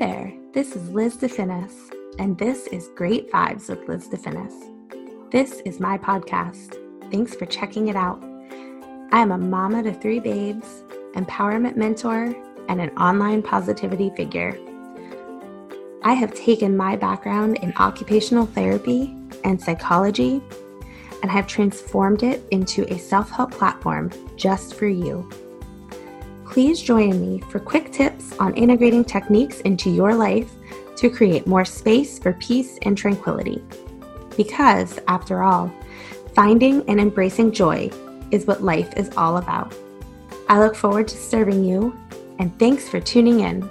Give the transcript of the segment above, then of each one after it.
there, this is Liz DeFinnis, and this is Great Vibes with Liz DeFinnis. This is my podcast. Thanks for checking it out. I am a mama to three babes, empowerment mentor, and an online positivity figure. I have taken my background in occupational therapy and psychology and have transformed it into a self help platform just for you. Please join me for quick tips on integrating techniques into your life to create more space for peace and tranquility. Because, after all, finding and embracing joy is what life is all about. I look forward to serving you, and thanks for tuning in.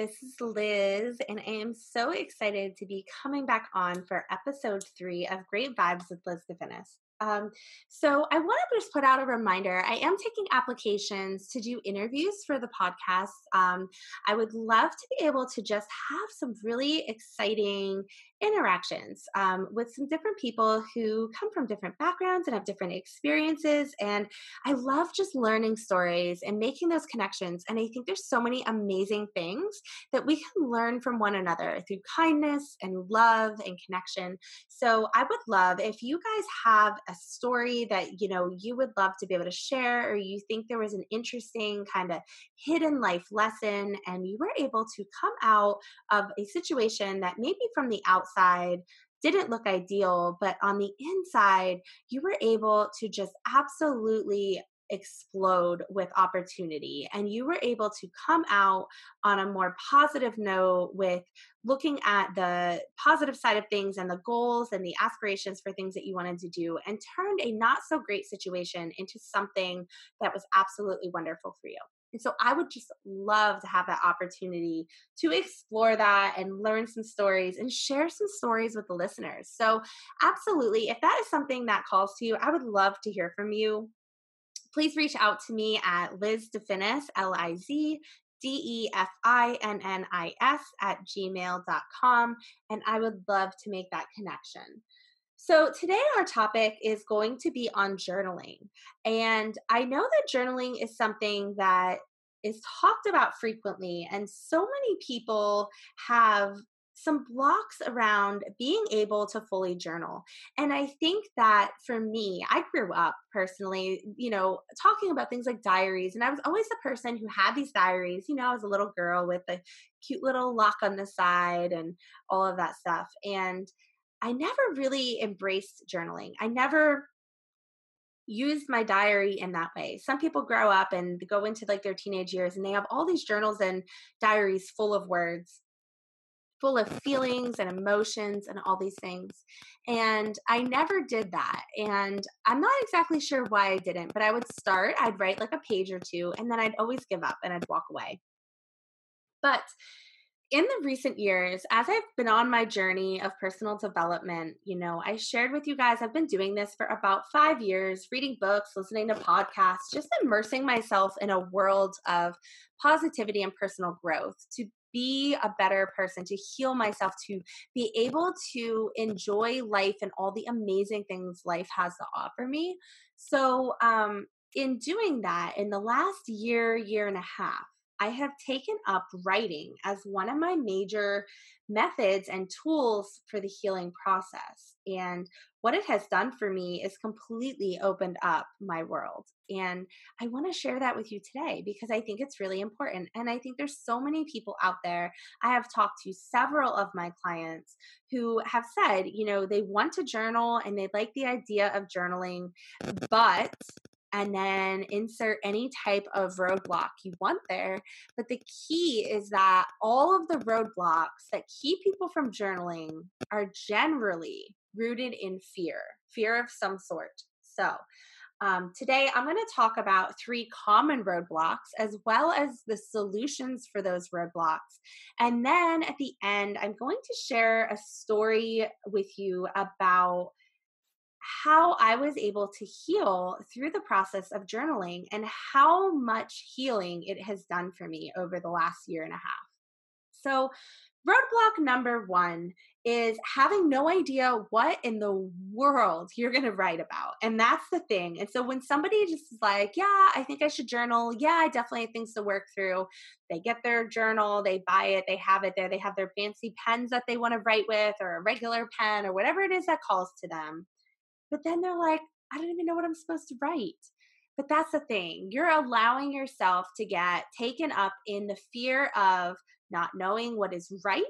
This is Liz, and I am so excited to be coming back on for episode three of Great Vibes with Liz DeFinnis. Um, so I want to just put out a reminder. I am taking applications to do interviews for the podcast. Um, I would love to be able to just have some really exciting interactions um, with some different people who come from different backgrounds and have different experiences. And I love just learning stories and making those connections. And I think there's so many amazing things that we can learn from one another through kindness and love and connection. So I would love if you guys have a story that you know you would love to be able to share or you think there was an interesting kind of hidden life lesson and you were able to come out of a situation that maybe from the outside didn't look ideal, but on the inside, you were able to just absolutely explode with opportunity and you were able to come out on a more positive note with looking at the positive side of things and the goals and the aspirations for things that you wanted to do and turned a not so great situation into something that was absolutely wonderful for you. And so I would just love to have that opportunity to explore that and learn some stories and share some stories with the listeners. So, absolutely, if that is something that calls to you, I would love to hear from you please reach out to me at Liz DeFinis, L I Z D E F I N N I S at gmail.com. And I would love to make that connection. So, today our topic is going to be on journaling. And I know that journaling is something that is talked about frequently, and so many people have some blocks around being able to fully journal. And I think that for me, I grew up personally, you know, talking about things like diaries. And I was always the person who had these diaries. You know, I was a little girl with a cute little lock on the side and all of that stuff. And I never really embraced journaling. I never used my diary in that way. Some people grow up and go into like their teenage years and they have all these journals and diaries full of words full of feelings and emotions and all these things. And I never did that. And I'm not exactly sure why I didn't, but I would start, I'd write like a page or two, and then I'd always give up and I'd walk away. But in the recent years, as I've been on my journey of personal development, you know, I shared with you guys, I've been doing this for about five years, reading books, listening to podcasts, just immersing myself in a world of positivity and personal growth to be a better person, to heal myself, to be able to enjoy life and all the amazing things life has to offer me. So, um, in doing that, in the last year, year and a half, I have taken up writing as one of my major methods and tools for the healing process. And what it has done for me is completely opened up my world. And I want to share that with you today because I think it's really important. And I think there's so many people out there. I have talked to several of my clients who have said, you know, they want to journal and they like the idea of journaling, but and then insert any type of roadblock you want there. But the key is that all of the roadblocks that keep people from journaling are generally rooted in fear, fear of some sort. So, um, today, I'm going to talk about three common roadblocks as well as the solutions for those roadblocks. And then at the end, I'm going to share a story with you about how I was able to heal through the process of journaling and how much healing it has done for me over the last year and a half. So, roadblock number one is having no idea what in the world you're going to write about. And that's the thing. And so when somebody just is like, yeah, I think I should journal. Yeah, I definitely have things to work through. They get their journal, they buy it, they have it there. They have their fancy pens that they want to write with or a regular pen or whatever it is that calls to them. But then they're like, I don't even know what I'm supposed to write. But that's the thing. You're allowing yourself to get taken up in the fear of not knowing what is right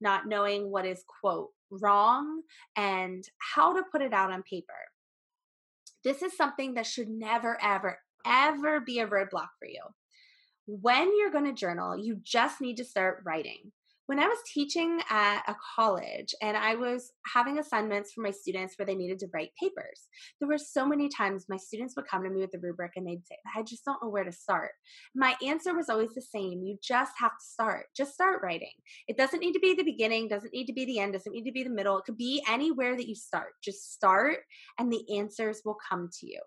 not knowing what is, quote, wrong and how to put it out on paper. This is something that should never, ever, ever be a roadblock for you. When you're going to journal, you just need to start writing when I was teaching at a college and I was having assignments for my students where they needed to write papers, there were so many times my students would come to me with the rubric and they'd say, I just don't know where to start. My answer was always the same you just have to start. Just start writing. It doesn't need to be the beginning, doesn't need to be the end, doesn't need to be the middle. It could be anywhere that you start. Just start and the answers will come to you.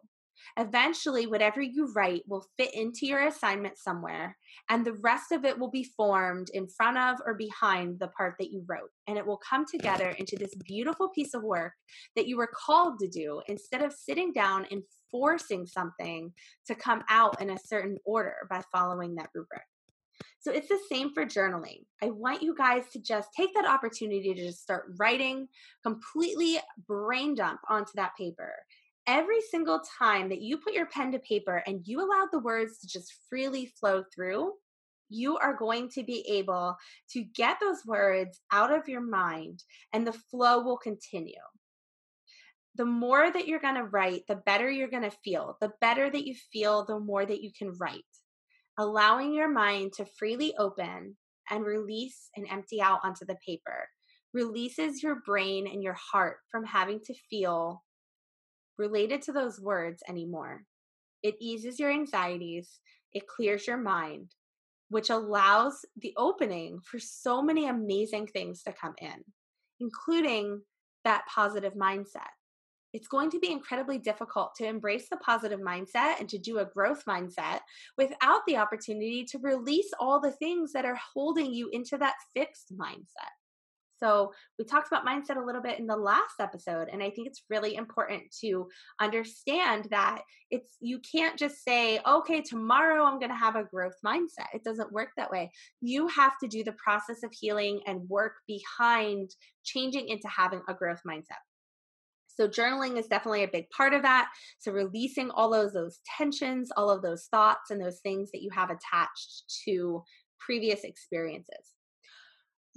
Eventually, whatever you write will fit into your assignment somewhere, and the rest of it will be formed in front of or behind the part that you wrote. And it will come together into this beautiful piece of work that you were called to do instead of sitting down and forcing something to come out in a certain order by following that rubric. So it's the same for journaling. I want you guys to just take that opportunity to just start writing completely brain dump onto that paper every single time that you put your pen to paper and you allow the words to just freely flow through, you are going to be able to get those words out of your mind and the flow will continue. The more that you're going to write, the better you're going to feel. The better that you feel, the more that you can write. Allowing your mind to freely open and release and empty out onto the paper releases your brain and your heart from having to feel related to those words anymore. It eases your anxieties, it clears your mind, which allows the opening for so many amazing things to come in, including that positive mindset. It's going to be incredibly difficult to embrace the positive mindset and to do a growth mindset without the opportunity to release all the things that are holding you into that fixed mindset. So, we talked about mindset a little bit in the last episode and I think it's really important to understand that it's you can't just say, "Okay, tomorrow I'm going to have a growth mindset." It doesn't work that way. You have to do the process of healing and work behind changing into having a growth mindset. So journaling is definitely a big part of that. So releasing all of those tensions, all of those thoughts and those things that you have attached to previous experiences.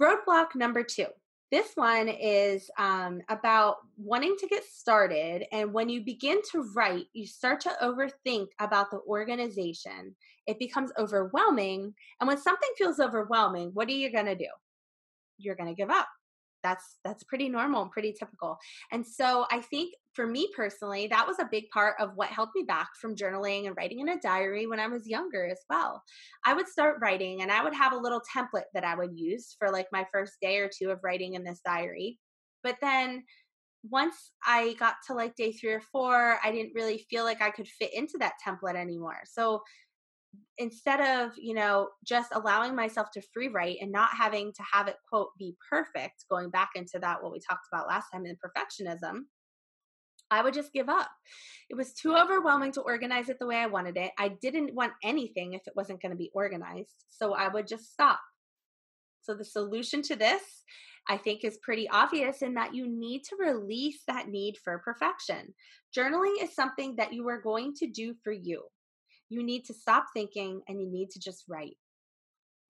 Roadblock number two. This one is um, about wanting to get started. And when you begin to write, you start to overthink about the organization. It becomes overwhelming. And when something feels overwhelming, what are you going to do? You're going to give up that's that's pretty normal and pretty typical and so i think for me personally that was a big part of what held me back from journaling and writing in a diary when i was younger as well i would start writing and i would have a little template that i would use for like my first day or two of writing in this diary but then once I got to like day three or four, I didn't really feel like I could fit into that template anymore. So instead of you know just allowing myself to free write and not having to have it quote be perfect going back into that what we talked about last time in perfectionism i would just give up it was too overwhelming to organize it the way i wanted it i didn't want anything if it wasn't going to be organized so i would just stop so the solution to this I think is pretty obvious in that you need to release that need for perfection. Journaling is something that you are going to do for you. You need to stop thinking and you need to just write.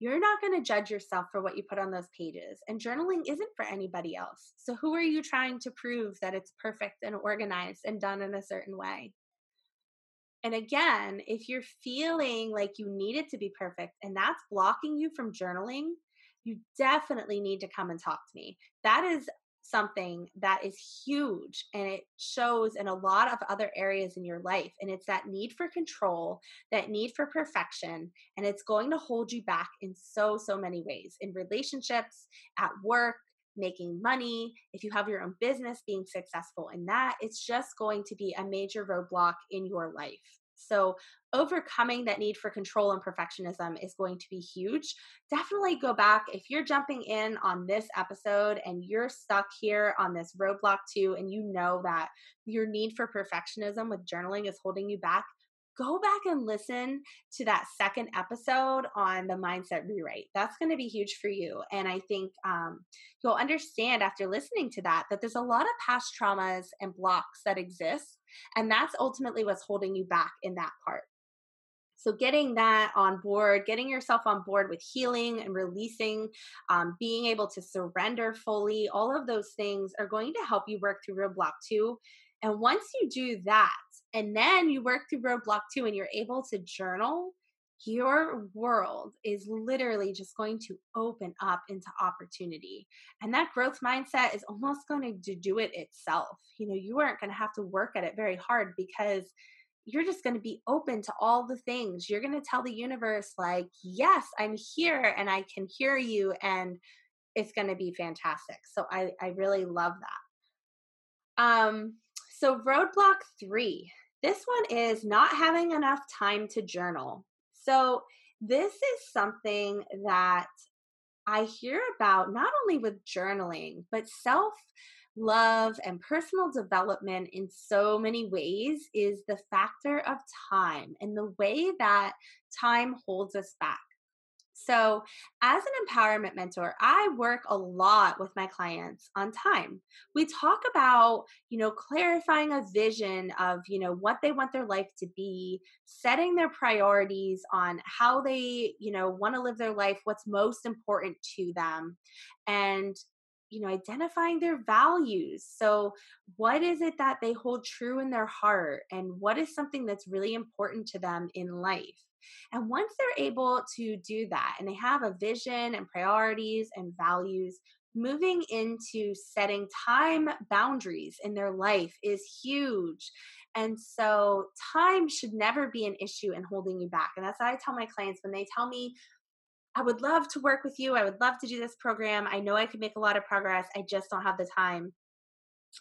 You're not going to judge yourself for what you put on those pages, and journaling isn't for anybody else. So, who are you trying to prove that it's perfect and organized and done in a certain way? And again, if you're feeling like you need it to be perfect and that's blocking you from journaling, you definitely need to come and talk to me. That is something that is huge and it shows in a lot of other areas in your life. And it's that need for control, that need for perfection. And it's going to hold you back in so, so many ways in relationships, at work, making money, if you have your own business, being successful in that. It's just going to be a major roadblock in your life. So, overcoming that need for control and perfectionism is going to be huge. Definitely go back if you're jumping in on this episode and you're stuck here on this roadblock too, and you know that your need for perfectionism with journaling is holding you back go back and listen to that second episode on the mindset rewrite. That's going to be huge for you. And I think um, you'll understand after listening to that that there's a lot of past traumas and blocks that exist. And that's ultimately what's holding you back in that part. So, getting that on board, getting yourself on board with healing and releasing, um, being able to surrender fully, all of those things are going to help you work through roadblock two. And once you do that, and then you work through roadblock two and you're able to journal, your world is literally just going to open up into opportunity. And that growth mindset is almost going to do it itself. You know, you aren't going to have to work at it very hard because you're just going to be open to all the things. You're going to tell the universe, like, yes, I'm here and I can hear you. And it's going to be fantastic. So I, I really love that. Um, so roadblock three this one is not having enough time to journal. So, this is something that I hear about not only with journaling, but self love and personal development in so many ways is the factor of time and the way that time holds us back. So, as an empowerment mentor, I work a lot with my clients on time. We talk about, you know, clarifying a vision of, you know, what they want their life to be, setting their priorities on how they, you know, want to live their life, what's most important to them, and you know identifying their values so what is it that they hold true in their heart and what is something that's really important to them in life and once they're able to do that and they have a vision and priorities and values, moving into setting time boundaries in their life is huge. And so, time should never be an issue in holding you back. And that's what I tell my clients when they tell me, I would love to work with you. I would love to do this program. I know I could make a lot of progress. I just don't have the time.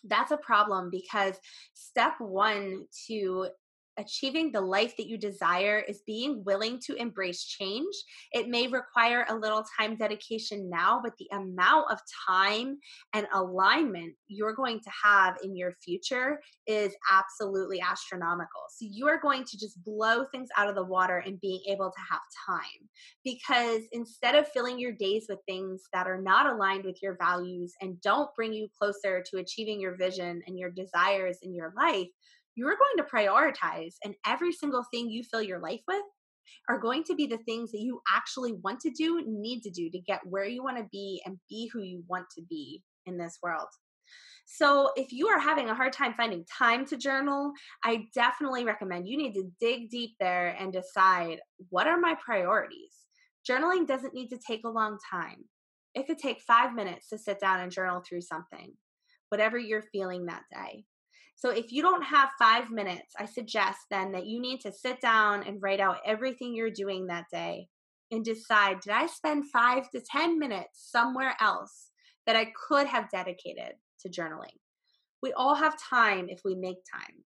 That's a problem because step one to achieving the life that you desire is being willing to embrace change. It may require a little time dedication now, but the amount of time and alignment you're going to have in your future is absolutely astronomical. So you are going to just blow things out of the water and being able to have time because instead of filling your days with things that are not aligned with your values and don't bring you closer to achieving your vision and your desires in your life, you're going to prioritize and every single thing you fill your life with are going to be the things that you actually want to do, need to do to get where you want to be and be who you want to be in this world. So, if you are having a hard time finding time to journal, I definitely recommend you need to dig deep there and decide what are my priorities. Journaling doesn't need to take a long time. It could take five minutes to sit down and journal through something, whatever you're feeling that day. So if you don't have five minutes, I suggest then that you need to sit down and write out everything you're doing that day and decide did I spend five to 10 minutes somewhere else that I could have dedicated to journaling? We all have time if we make time.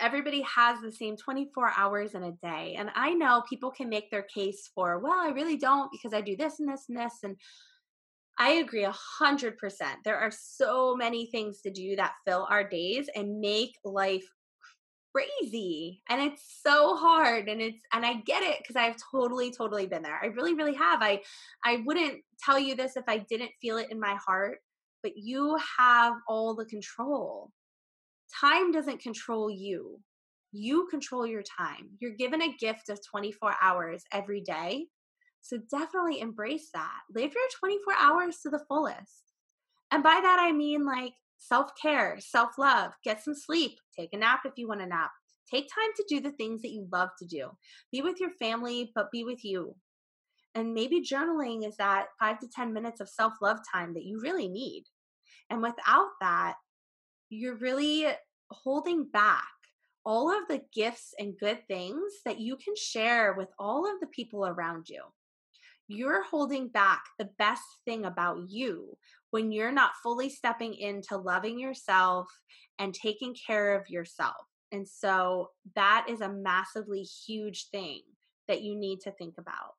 Everybody has the same 24 hours in a day. And I know people can make their case for, well, I really don't because I do this and this and this. And I agree a hundred percent. There are so many things to do that fill our days and make life crazy. And it's so hard. And it's and I get it because I've totally, totally been there. I really, really have. I I wouldn't tell you this if I didn't feel it in my heart, but you have all the control. Time doesn't control you. You control your time. You're given a gift of 24 hours every day so definitely embrace that. Live your 24 hours to the fullest. And by that, I mean like self care, self love, get some sleep, take a nap if you want a nap. Take time to do the things that you love to do. Be with your family, but be with you. And maybe journaling is that five to 10 minutes of self love time that you really need. And without that, you're really holding back all of the gifts and good things that you can share with all of the people around you you're holding back the best thing about you when you're not fully stepping into loving yourself and taking care of yourself. And so that is a massively huge thing that you need to think about.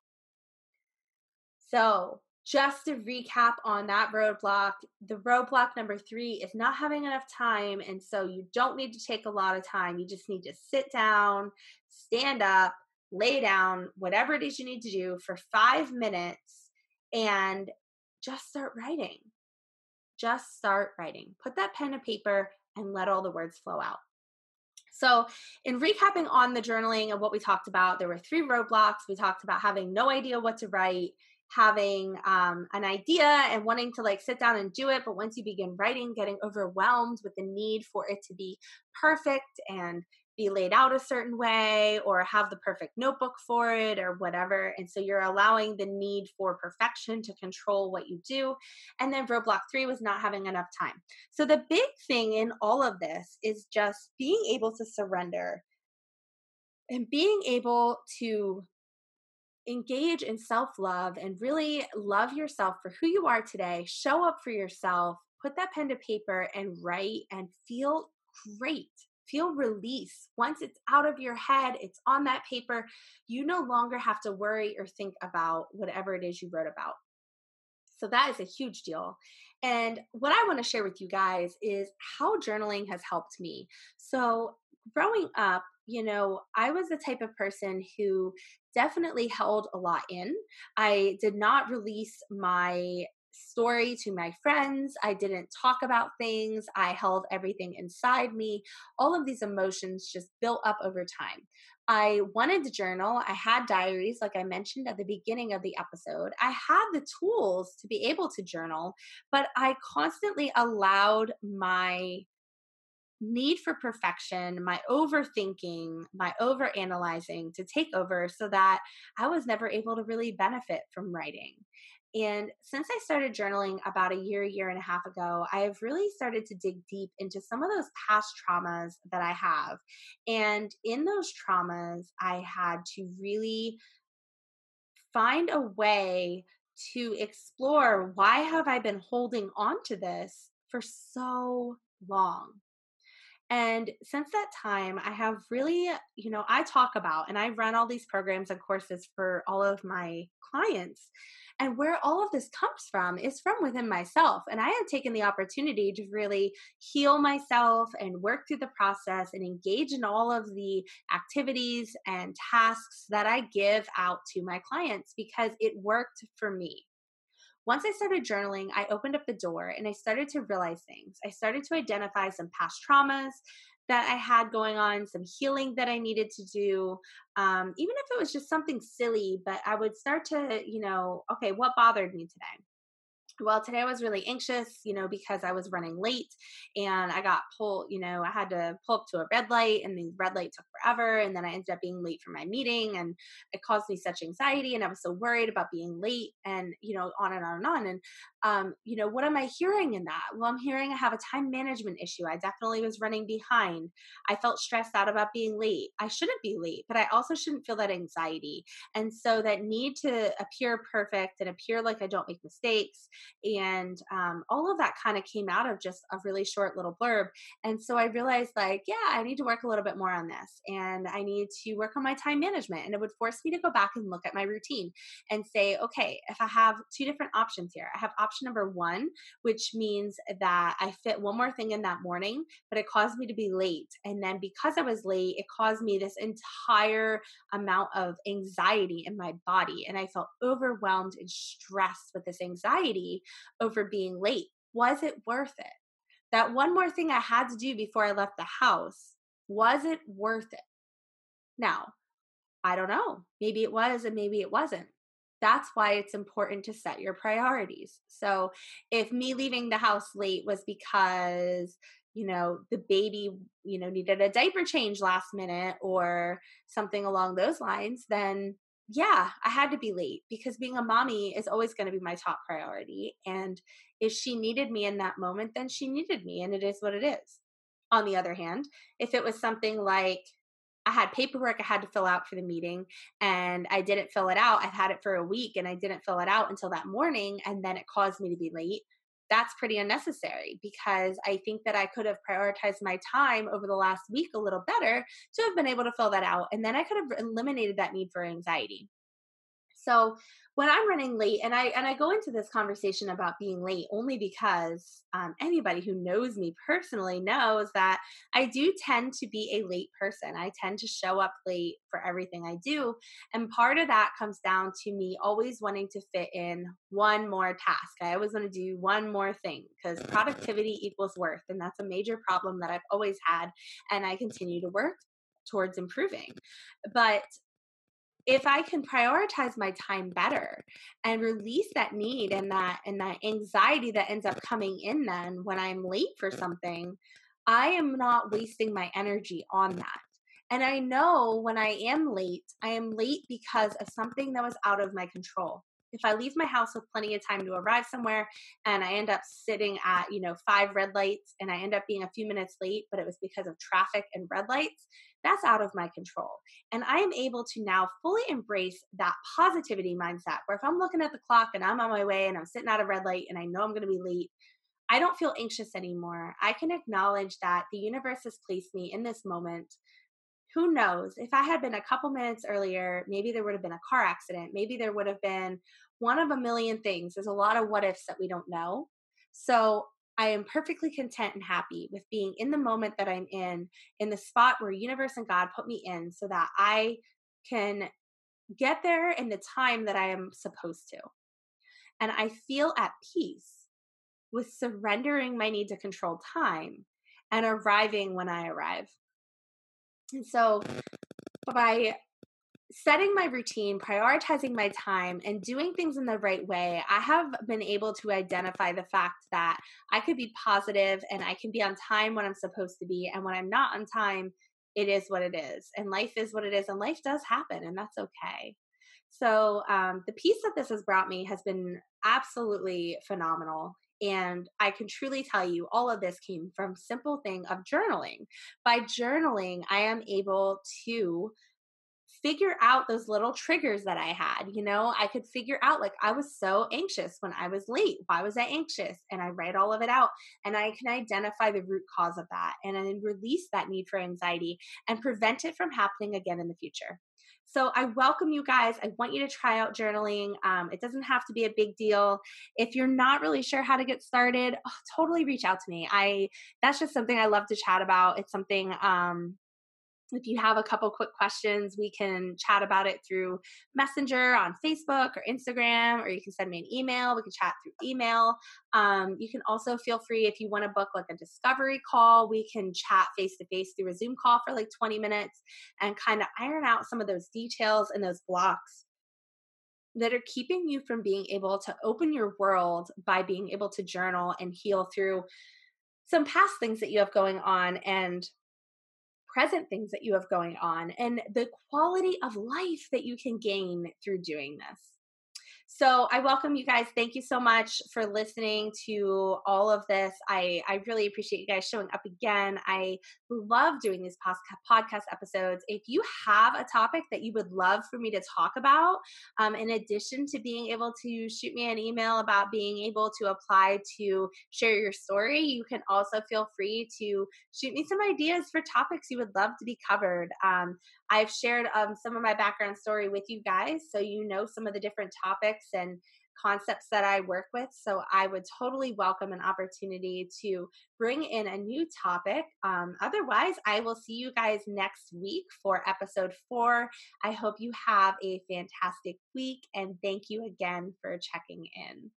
So, just to recap on that roadblock, the roadblock number three is not having enough time. And so you don't need to take a lot of time. You just need to sit down, stand up, lay down, whatever it is you need to do for five minutes and just start writing. Just start writing. Put that pen to paper and let all the words flow out. So, in recapping on the journaling and what we talked about, there were three roadblocks. We talked about having no idea what to write, having um, an idea and wanting to like sit down and do it. But once you begin writing, getting overwhelmed with the need for it to be perfect and be laid out a certain way or have the perfect notebook for it or whatever. And so you're allowing the need for perfection to control what you do. And then roadblock three was not having enough time. So the big thing in all of this is just being able to surrender and being able to engage in self love and really love yourself for who you are today, show up for yourself, put that pen to paper and write and feel great feel release. Once it's out of your head, it's on that paper, you no longer have to worry or think about whatever it is you wrote about. So that is a huge deal. And what I want to share with you guys is how journaling has helped me. So, growing up, you know, I was the type of person who definitely held a lot in. I did not release my story to my friends. I didn't talk about things. I held everything inside me. All of these emotions just built up over time. I wanted to journal. I had diaries, like I mentioned at the beginning of the episode. I had the tools to be able to journal, but I constantly allowed my need for perfection, my overthinking, my overanalyzing to take over so that I was never able to really benefit from writing. And since I started journaling about a year, year and a half ago, I have really started to dig deep into some of those past traumas that I have. And in those traumas, I had to really find a way to explore why have I been holding on to this for so long? And since that time, I have really, you know, I talk about and I run all these programs and courses for all of my clients. And where all of this comes from is from within myself. And I have taken the opportunity to really heal myself and work through the process and engage in all of the activities and tasks that I give out to my clients because it worked for me. Once I started journaling, I opened up the door and I started to realize things. I started to identify some past traumas that I had going on, some healing that I needed to do, um, even if it was just something silly, but I would start to, you know, okay, what bothered me today? Well today i was really anxious you know because i was running late and i got pulled you know i had to pull up to a red light and the red light took forever and then i ended up being late for my meeting and it caused me such anxiety and i was so worried about being late and you know on and on and on. And um, you know what am i hearing in that? Well i'm hearing i have a time management issue. I definitely was running behind. I felt stressed out about being late. I shouldn't be late but i also shouldn't feel that anxiety. And so that need to appear perfect and appear like i don't make mistakes and um, all of that kind of came out of just a really short little blurb and so i realized like yeah i need to work a little bit more on this and i need to work on my time management and it would force me to go back and look at my routine and say okay if i have two different options here i have option number one which means that i fit one more thing in that morning but it caused me to be late and then because i was late it caused me this entire amount of anxiety in my body and i felt overwhelmed and stressed with this anxiety over being late. Was it worth it? That one more thing I had to do before I left the house, was it worth it? Now, I don't know. Maybe it was and maybe it wasn't. That's why it's important to set your priorities. So, if me leaving the house late was because you know the baby you know needed a diaper change last minute or something along those lines then yeah, I had to be late because being a mommy is always going to be my top priority. And if she needed me in that moment, then she needed me, and it is what it is. On the other hand, if it was something like I had paperwork I had to fill out for the meeting and I didn't fill it out, I've had it for a week and I didn't fill it out until that morning, and then it caused me to be late, that's pretty unnecessary because I think that I could have prioritized my time over the last week a little better to have been able to fill that out. And then I could have eliminated that need for anxiety. So when I'm running late, and I and I go into this conversation about being late only because um, anybody who knows me personally knows that I do tend to be a late person. I tend to show up late for everything I do, and part of that comes down to me always wanting to fit in one more task. I always want to do one more thing because productivity equals worth, and that's a major problem that I've always had, and I continue to work towards improving. But if I can prioritize my time better and release that need and that and that anxiety that ends up coming in then when I'm late for something, I am not wasting my energy on that. And I know when I am late, I am late because of something that was out of my control. If I leave my house with plenty of time to arrive somewhere and I end up sitting at, you know, five red lights and I end up being a few minutes late, but it was because of traffic and red lights, that's out of my control. And I am able to now fully embrace that positivity mindset where if I'm looking at the clock and I'm on my way and I'm sitting at a red light and I know I'm going to be late, I don't feel anxious anymore. I can acknowledge that the universe has placed me in this moment. Who knows? If I had been a couple minutes earlier, maybe there would have been a car accident. Maybe there would have been one of a million things. There's a lot of what ifs that we don't know. So I am perfectly content and happy with being in the moment that I'm in, in the spot where universe and God put me in so that I can get there in the time that I am supposed to. And I feel at peace with surrendering my need to control time and arriving when I arrive. And so by setting my routine, prioritizing my time, and doing things in the right way, I have been able to identify the fact that I could be positive and I can be on time when I'm supposed to be. And when I'm not on time, it is what it is. And life is what it is. And life does happen, and that's okay. So, um, the peace that this has brought me has been absolutely phenomenal. And I can truly tell you all of this came from simple thing of journaling. By journaling, I am able to figure out those little triggers that I had. You know, I could figure out like I was so anxious when I was late. Why was I anxious? And I write all of it out and I can identify the root cause of that and then release that need for anxiety and prevent it from happening again in the future. So I welcome you guys. I want you to try out journaling. Um, it doesn't have to be a big deal. If you're not really sure how to get started, oh, totally reach out to me. I that's just something I love to chat about. It's something um, if you have a couple quick questions, we can chat about it through Messenger on Facebook or Instagram, or you can send me an email. We can chat through email. Um, you can also feel free if you want to book like a discovery call, we can chat face to face through a Zoom call for like 20 minutes and kind of iron out some of those details and those blocks that are keeping you from being able to open your world by being able to journal and heal through some past things that you have going on and present things that you have going on and the quality of life that you can gain through doing this. So I welcome you guys. Thank you so much for listening to all of this. I, I really appreciate you guys showing up again. I love doing these podcast episodes. If you have a topic that you would love for me to talk about, um, in addition to being able to shoot me an email about being able to apply to share your story, you can also feel free to shoot me some ideas for topics you would love to be covered. Um, I've shared um, some of my background story with you guys so you know some of the different topics and concepts that I work with. So I would totally welcome an opportunity to bring in a new topic. Um, otherwise, I will see you guys next week for episode four. I hope you have a fantastic week and thank you again for checking in.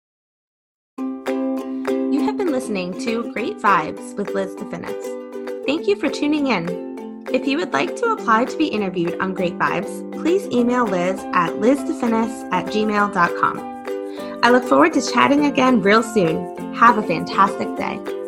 You have been listening to Great Vibes with Liz DeFinnis. Thank you for tuning in. If you would like to apply to be interviewed on Great Vibes, please email Liz at lizdefinnis at gmail.com. I look forward to chatting again real soon. Have a fantastic day.